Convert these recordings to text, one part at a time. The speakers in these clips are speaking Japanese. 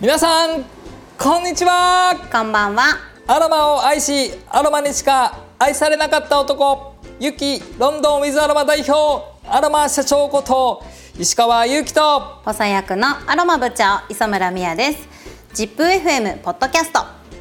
皆さんこんにちはこんばんは。アロマを愛しアロマにしか愛されなかった男ユキロンドンウィズアロマ代表アロマ社長こと石川祐希と補佐役のアロマ部長磯村美也です。ジップ FM ポッドキャスト。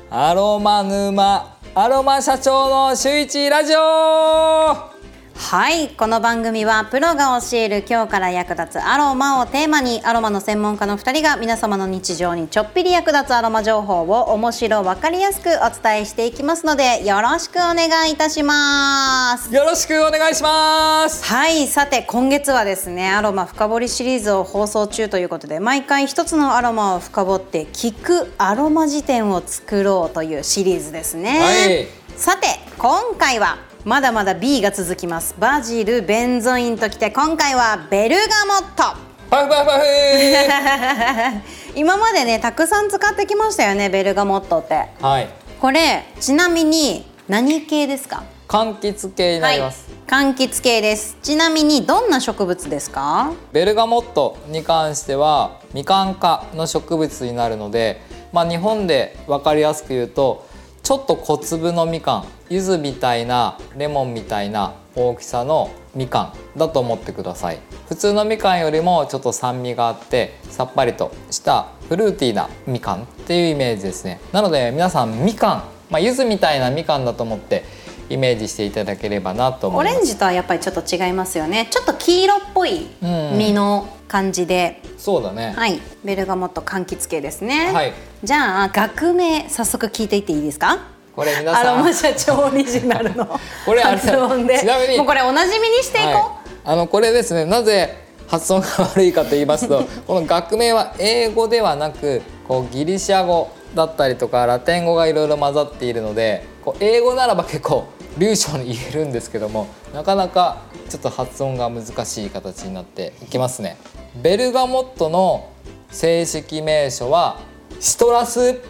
アロマ沼アロマ社長の週一ラジオはい、この番組はプロが教える今日から役立つアロマをテーマにアロマの専門家の2人が皆様の日常にちょっぴり役立つアロマ情報を面白わかりやすくお伝えしていきますのでよろしくお願いいたします。よろしくお願いしますはいさて今月はですねアロマ深掘りシリーズを放送中ということで毎回一つのアロマを深掘って聞くアロマ辞典を作ろうというシリーズですね、はいさて今回はまだまだ B が続きます。バジルベンゾインときて今回はベルガモット。パフパフパフ 今までねたくさん使ってきましたよねベルガモットって。はい。これちなみに何系ですか？柑橘系になります、柑橘系です。ちなみにどんな植物ですか？ベルガモットに関してはみかん科の植物になるので、まあ、日本で分かりやすく言うとちょっと小粒のみかん柚子みたいなレモンみたいな大きさのみかんだと思ってください。普通のみかんよりもちょっと酸味があってさっぱりとしたフルーティーなみかんっていうイメージですね。なので皆さんみかん、まあ、柚子みたいなみかんだと思ってイメージしていただければなと思います。オレンジとはやっぱりちょっと違いますよね。ちょっと黄色っぽいうん実の感じで、そうだね。はい。ベルガモット柑橘系ですね、はい。じゃあ学名早速聞いていっていいですか？これ皆アロさんマ社長オリジナルの これ発音で。ちなみに。もうこれおなじみにしていこう、はい、あのこれですね。なぜ発音が悪いかと言いますと この学名は英語ではなくこうギリシャ語だったりとかラテン語がいろいろ混ざっているのでこう英語ならば結構流暢に言えるんですけどもなかなかちょっと発音が難しい形になっていきますね。ベルガモットの正式名称はシトラス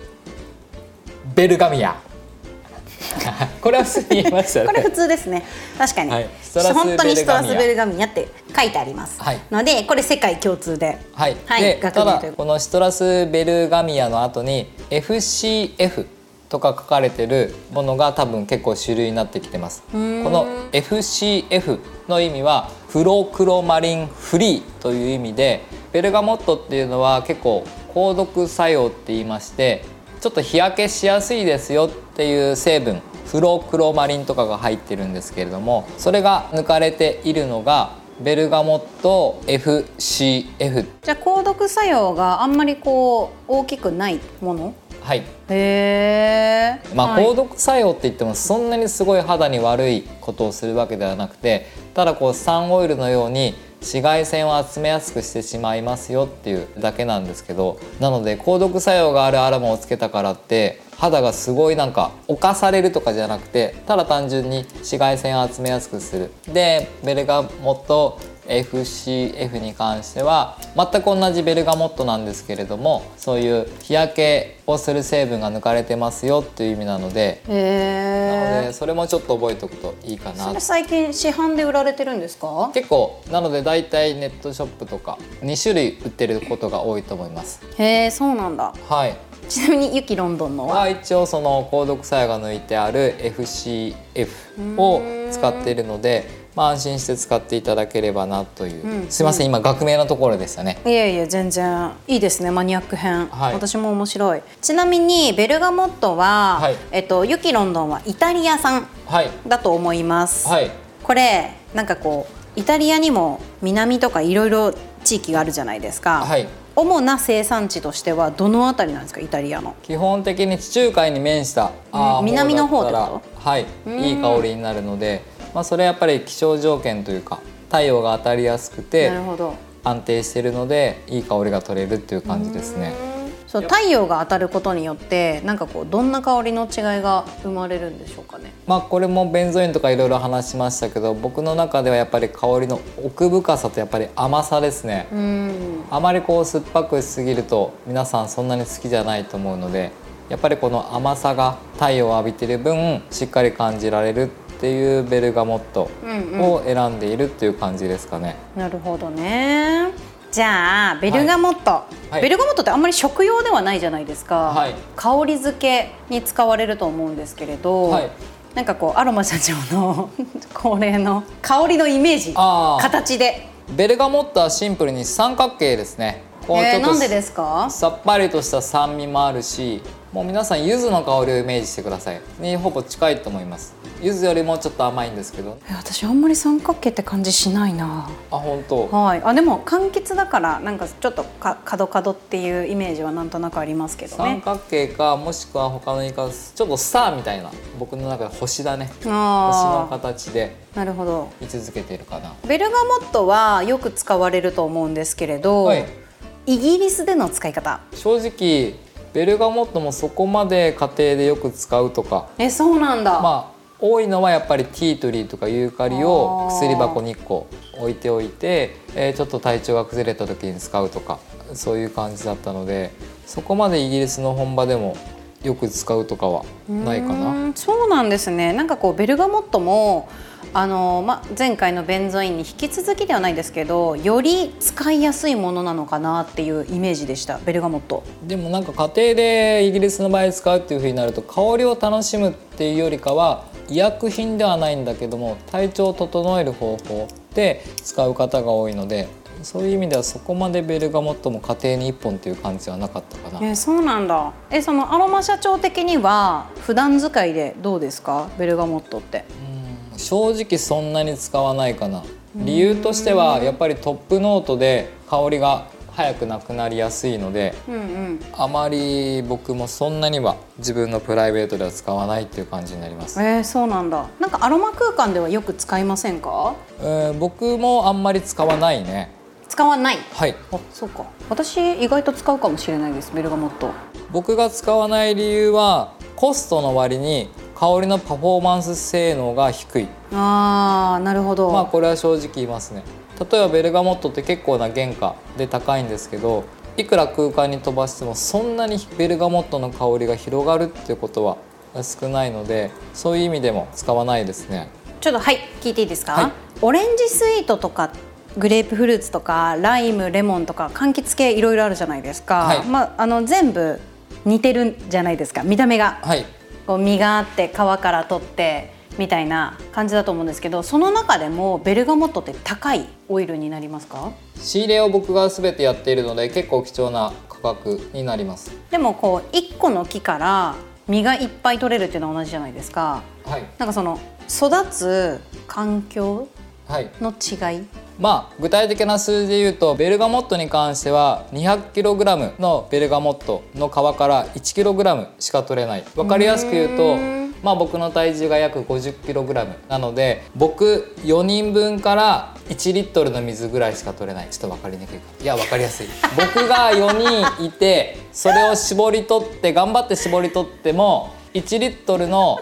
ベルガミア これは普通に言いましたねこれ普通ですね。確かに、はい。本当にストラスベルガミアって書いてあります、はい。のでこれ世界共通で。はい、はい。ただこのシトラスベルガミアの後に FCF とか書かれてるものが多分結構主流になってきてます。この FCF の意味はフロクロマリンフリーという意味でベルガモットっていうのは結構抗毒作用って言いましてちょっと日焼けしやすいですよっていう成分フロクロマリンとかが入ってるんですけれどもそれが抜かれているのがベルガモット FCF じゃあ抗毒作用があんまりこう大きくないもの？はい。へえまあ、はい。抗毒作用って言ってもそんなにすごい肌に悪いことをするわけではなくてただこうサンオイルのように紫外線を集めやすくしてしまいますよっていうだけなんですけどなので高毒作用があるアロマをつけたからって肌がすごいなんか侵されるとかじゃなくてただ単純に紫外線を集めやすくする。でベルガモット FCF に関しては全く同じベルガモットなんですけれどもそういう日焼けをする成分が抜かれてますよっていう意味なのでなのでそれもちょっと覚えておくといいかな。それ最近市販で売られてるんですか？結構なので大体ネットショップとか2種類売ってることが多いと思います。へえそうなんだ。はい。ちなみにユキロンドンのは？は一応その購読作用が抜いてある FCF を使っているのでまあ安心して使っていただければなという、うん。すいません今学名のところでしたね。いやいや全然いいですね。マニアック編、はい。私も面白い。ちなみにベルガモットは、はい。えっとユキロンドンはイタリア産はい。だと思います、はい。これなんかこうイタリアにも南とかいろいろ地域があるじゃないですか、はい。主な生産地としてはどのあたりなんですかイタリアの？基本的に地中海に面した、あー南の方だったらってはいいい香りになるので、まあ、それはやっぱり気象条件というか太陽が当たりやすくて安定しているのでいい香りが取れるっていう感じですね。そう太陽が当たることによってなんかこうどんな香りの違いが生まれるんでしょうかねまあこれもベンゾインとかいろいろ話しましたけど僕の中ではやっぱり香りの奥深さとやっぱり甘さですね。うんあまりこう酸っぱくしすぎると皆さんそんなに好きじゃないと思うのでやっぱりこの甘さが太陽を浴びてる分しっかり感じられるっていうベルガモットうんうん。を選んでいるっていう感じですかね。なるほどね。じゃあベルガモット、はい。ベルガモットってあんまり食用ではないじゃないですか、はい。香り付けに使われると思うんですけれど、はい。なんかこうアロマ社長の 恒例の香りのイメージ形で、ベルガモットはシンプルに三角形ですね。こうえーちょっとなんでですか？さっぱりとした酸味もあるしもう皆さん柚子の香りをイメージしてください。にほぼ近いと思います。柚子よりもちょっと甘いんですけど。え私あんまり三角形って感じしないな。あ本当。はい。あでも柑橘だからなんかちょっとか角角っていうイメージはなんとなくありますけどね。三角形かもしくは他の言いちょっとスターみたいな僕の中で星だね。星のあ形であなるほど。位置づけているかな。ベルガモットはよく使われると思うんですけれど、はい。イギリスでの使い方。正直ベルガモットもそこまで家庭でよく使うとか。えそうなんだ、まあ多いのはやっぱりティートリーとかユー。カリを薬箱に1個置いておいて、えーちょっと体調が崩れた時に使うとかそういう感じだったのでそこまでイギリスの本場でもよく使うとかはないかうな。そうなんですねなんかこうベルガモットもあの、ま、前回のベンゾインに引き続きではないですけどより使いやすいものなのかなっていうイメージでしたベルガモットでもなんか家庭でイギリスの場合使うっていう風になると香りを楽しむっていうよりかは医薬品ではないんだけども体調を整える方法で使う方が多いのでそういう意味ではそこまでベルガモットも家庭に1本っていう感じはなかったかな。えそうなんだ。えそのアロマ社長的には普段使いでどうですか？ベルガモットって。うん正直そんなに使わないかな。理由としてはやっぱりトップノートで香りが早くなくなりやすいのでうんうん。あまり僕もそんなには自分のプライベートでは使わないっていう感じになります、えー、そうなんだ。なんかアロマ空間ではよく使いませんか？えー僕もあんまり使わないね使わない？はい。あそうか。私意外と使うかもしれないですベルガモット。僕が使わない理由はコストの割に香りのパフォーマンス性能が低い。あーなるほど、まあこれは正直言いますね。例えばベルガモットって結構な原価で高いんですけどいくら空間に飛ばしてもそんなにベルガモットの香りが広がるっていうことは少ないのでそういう意味でも使わないですね。ちょっとはい聞いていいですか、はい。オレンジスイートとかグレープフルーツとかライムレモンとか柑橘系いろいろあるじゃないですか、はい。まあ、あの全部似てるんじゃないですか。見た目が。はい。こう実があって皮から取ってみたいな感じだと思うんですけどその中でもベルガモットって高いオイルになりますか？仕入れを僕が全てやっているので結構貴重な価格になります。でもこう1個の木から実がいっぱい取れるっていうのは同じじゃないですか。はい。なんかその育つ環境はい。の違い？まあ具体的な数字で言うとベルガモットに関しては 200kg のベルガモットの皮から 1kg しか取れない。分かりやすく言うとまあ僕の体重が約 50kg なので僕4人分から1リットルの水ぐらいしか取れない。ちょっと分かりにくいか。いや分かりやすい。僕が4人いてそれを絞り取って頑張って絞り取っても1リットルの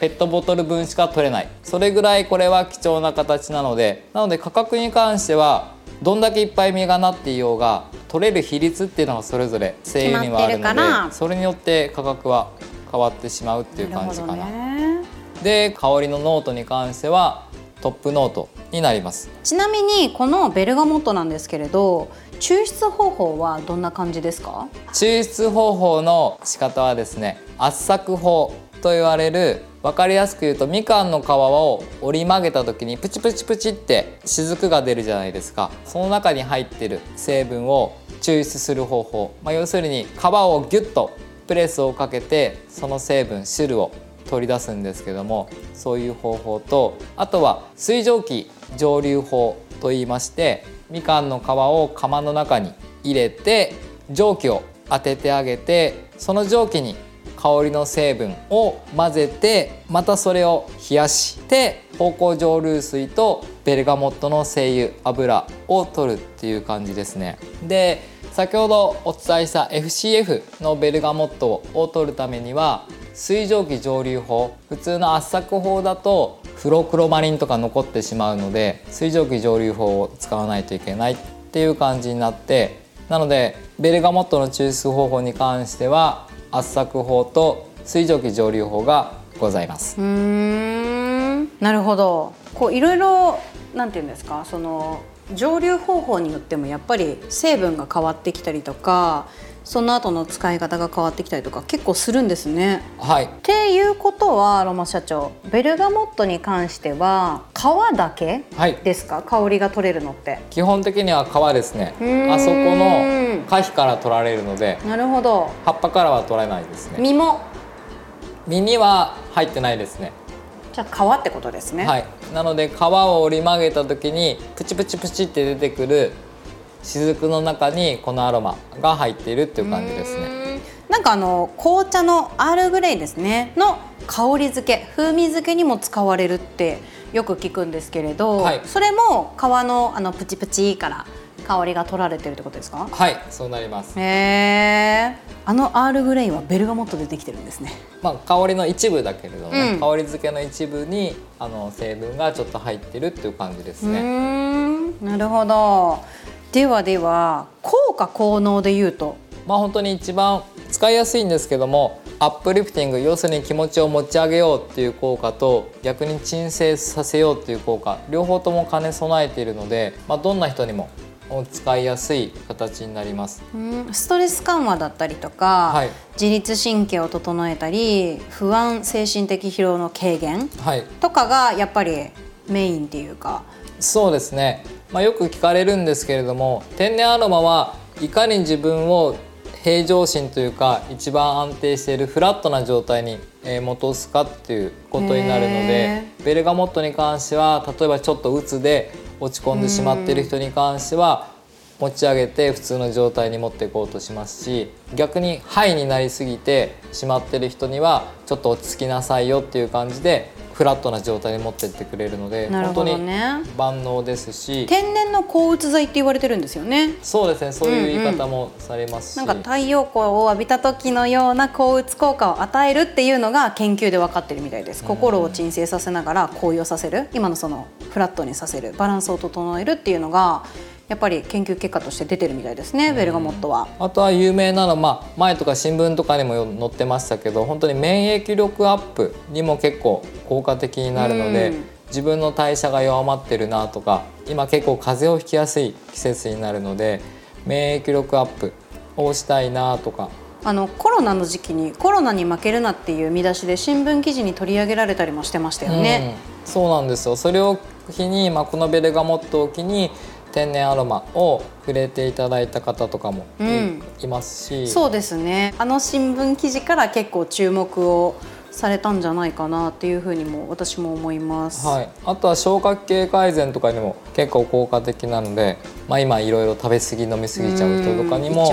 ペットボトル分しか取れない。それぐらいこれは貴重な形なのでなので価格に関してはどんだけいっぱい実がなっていようが取れる比率っていうのがそれぞれ精油にはあるのでそれによって価格は変わってしまうっていう感じかなるほどね。で香りのノートに関してはトップノートになります。ちなみにこのベルガモットなんですけれど抽出方法はどんな感じですか？抽出方法の仕方はですね圧搾法と言われる分かりやすく言うとみかんの皮を折り曲げた時にプチプチプチって雫が出るじゃないですか。その中に入ってる成分を抽出する方法、まあ、要するに皮をギュッとプレスをかけてその成分汁を取り出すんですけどもそういう方法とあとは水蒸気蒸留法と言いましてみかんの皮を釜の中に入れて蒸気を当ててあげてその蒸気に香りの成分を混ぜてまたそれを冷やして芳香蒸留水とベルガモットの精油油を取るっていう感じですね。で先ほどお伝えした FCF のベルガモットを取るためには水蒸気蒸留法普通の圧搾法だとフロクロマリンとか残ってしまうので水蒸気蒸留法を使わないといけないっていう感じになってなのでベルガモットの抽出方法に関しては圧搾法と水蒸気蒸留法がございます。うーん。なるほど。こういろいろなんていうんですかその蒸留方法によってもやっぱり成分が変わってきたりとかその後の使い方が変わってきたりとか結構するんですね。はい。っていうことはアロマ社長ベルガモットに関しては皮だけはい。ですか？香りが取れるのって。基本的には皮ですね。あそこの果皮から取られるのでなるほど。葉っぱからは取れないですね。実も？実には入ってないですねじゃあ皮ってことですね。はい。なので皮を折り曲げた時にプチプチプチって出てくる雫の中にこのアロマが入っているっていう感じですね。なんかあの紅茶のアールグレイですね。の香り付け風味付けにも使われるってよく聞くんですけれど、はい。それも皮のあのプチプチから香りが取られてるってことですか？はいそうなります。へえあのアールグレイはベルガモットでできてるんですね。まあ香りの一部だけれどもね、うん。香り付けの一部にあの成分がちょっと入ってるっていう感じですね。ん。なるほど。ではでは効果効能で言うと？まあ本当に一番使いやすいんですけどもアップリフティング要するに気持ちを持ち上げようっていう効果と逆に鎮静させようっていう効果両方とも兼ね備えているので、まあ、どんな人にも使いやすい形になります。うんストレス緩和だったりとか、はい。自律神経を整えたり不安精神的疲労の軽減はい。とかがやっぱりメインっていうか。そうですね、まあ、よく聞かれるんですけれども天然アロマはいかに自分を平常心というか一番安定しているフラットな状態にえー戻すかっていうことになるのへでベルガモットに関しては例えばちょっと鬱で落ち込んでしまっている人に関しては持ち上げて普通の状態に持っていこうとしますし逆にハイになりすぎてしまってる人にはちょっと落ち着きなさいよっていう感じでフラットな状態に持ってってくれるのでなるほど本当にね万能ですし天然の抗うつ剤って言われてるんですよね。そうですねそういう言い方もされますし、なんか太陽光を浴びた時のような抗うつ効果を与えるっていうのが研究で分かってるみたいです。心を鎮静させながら高揚させる。今のそのフラットにさせる。バランスを整えるっていうのがやっぱり研究結果として出てるみたいですねベルガモットは。あとは有名なの、まあ、前とか新聞とかにも載ってましたけど本当に免疫力アップにも結構効果的になるので、うん。自分の代謝が弱まってるなとか今結構風邪をひきやすい季節になるので免疫力アップをしたいなとか。あのコロナの時期にコロナに負けるなっていう見出しで新聞記事に取り上げられたりもしてましたよね。うん、そうなんですよ。それを機に、まあ、このベルガモットを機に天然アロマを触れていただいた方とかもい,、うん。ますし。そうですね。あの新聞記事から結構注目をされたんじゃないかなっていうふうにも私も思います。はい、あとは消化器系改善とかにも結構効果的なので、まあ、今いろいろ食べ過ぎ飲み過ぎちゃう人とかにも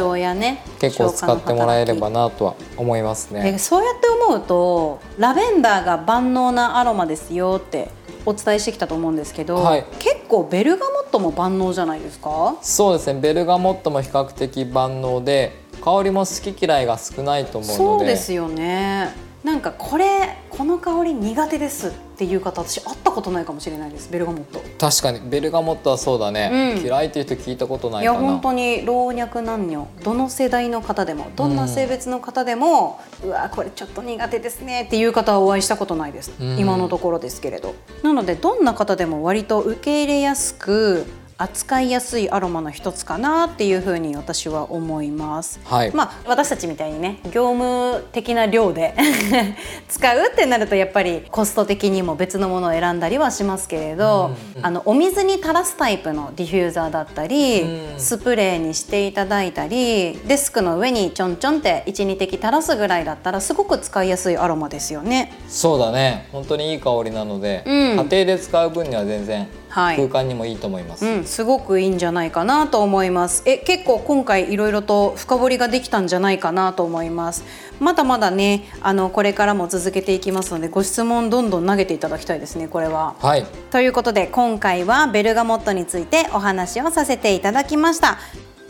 結構使ってもらえればなとは思いますね。えそうやって思うとラベンダーが万能なアロマですよってお伝えしてきたと思うんですけど、はい。結構ベルガモットも万能じゃないですか？そうですね。ベルガモットも比較的万能で香りも好き嫌いが少ないと思うので。そうですよね。なんかこれこの香り苦手です。っていう方私会ったことないかもしれないですベルガモット。確かにベルガモットはそうだね、うん。嫌いっていう人聞いたことないいや本当に老若男女どの世代の方でもどんな性別の方でも、うわこれちょっと苦手ですねっていう方はお会いしたことないです、うん。今のところですけれど。なのでどんな方でも割と受け入れやすく扱いやすいアロマの一つかなっていうふうに私は思います。はい、まあ、私たちみたいにね業務的な量で 使うってなるとやっぱりコスト的にも別のものを選んだりはしますけれど、うんあのお水に垂らすタイプのディフューザーだったり、うんスプレーにしていただいたりデスクの上にちょんちょんって12滴垂らすぐらいだったらすごく使いやすいアロマですよね。そうだね。本当にいい香りなので、うん。家庭で使う分には全然はい空間にもいいと思います。うん、すごくいいんじゃないかなと思います。え、結構今回いろいろと深掘りができたんじゃないかなと思います。まだまだね、あのこれからも続けていきますので、ご質問どんどん投げていただきたいですね。これは。はいということで今回はベルガモットについてお話をさせていただきました。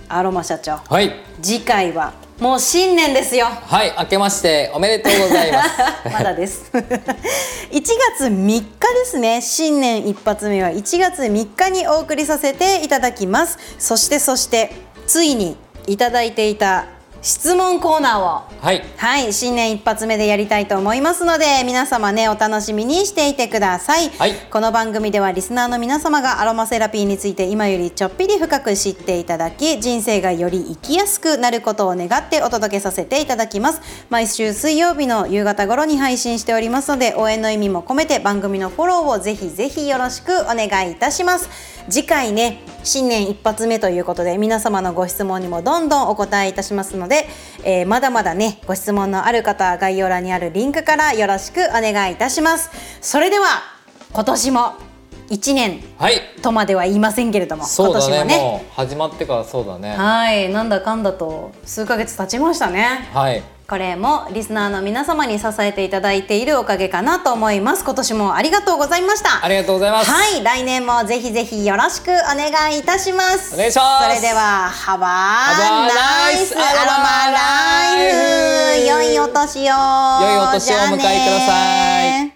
アロマ社長、はい次回はもう新年ですよ。はい明けましておめでとうございます。まだです。1月3日ですね。新年一発目は1月3日にお送りさせていただきます。そしてそしてついにいただいていた質問コーナーを。はい。はい。新年一発目でやりたいと思いますので皆様ねお楽しみにしていてください、はい。この番組ではリスナーの皆様がアロマセラピーについて今よりちょっぴり深く知っていただき人生がより生きやすくなることを願ってお届けさせていただきます。毎週水曜日の夕方頃に配信しておりますので応援の意味も込めて番組のフォローをぜひぜひよろしくお願いいたします次回ね新年一発目ということで皆様のご質問にもどんどんお答えいたしますので、えーまだまだねご質問のある方は概要欄にあるリンクからよろしくお願いいたします。それでは今年も1年はい。とまでは言いませんけれどもそうだね今年もね。始まってからそうだね。はいなんだかんだと数ヶ月経ちましたね。はいこれもリスナーの皆様に支えていただいているおかげかなと思います。今年もありがとうございました。ありがとうございます。はい来年もぜひぜひよろしくお願いいたします。お願いします。それでは Have a a nice nice アロマライフ。良いお年を。良いお年をお迎えください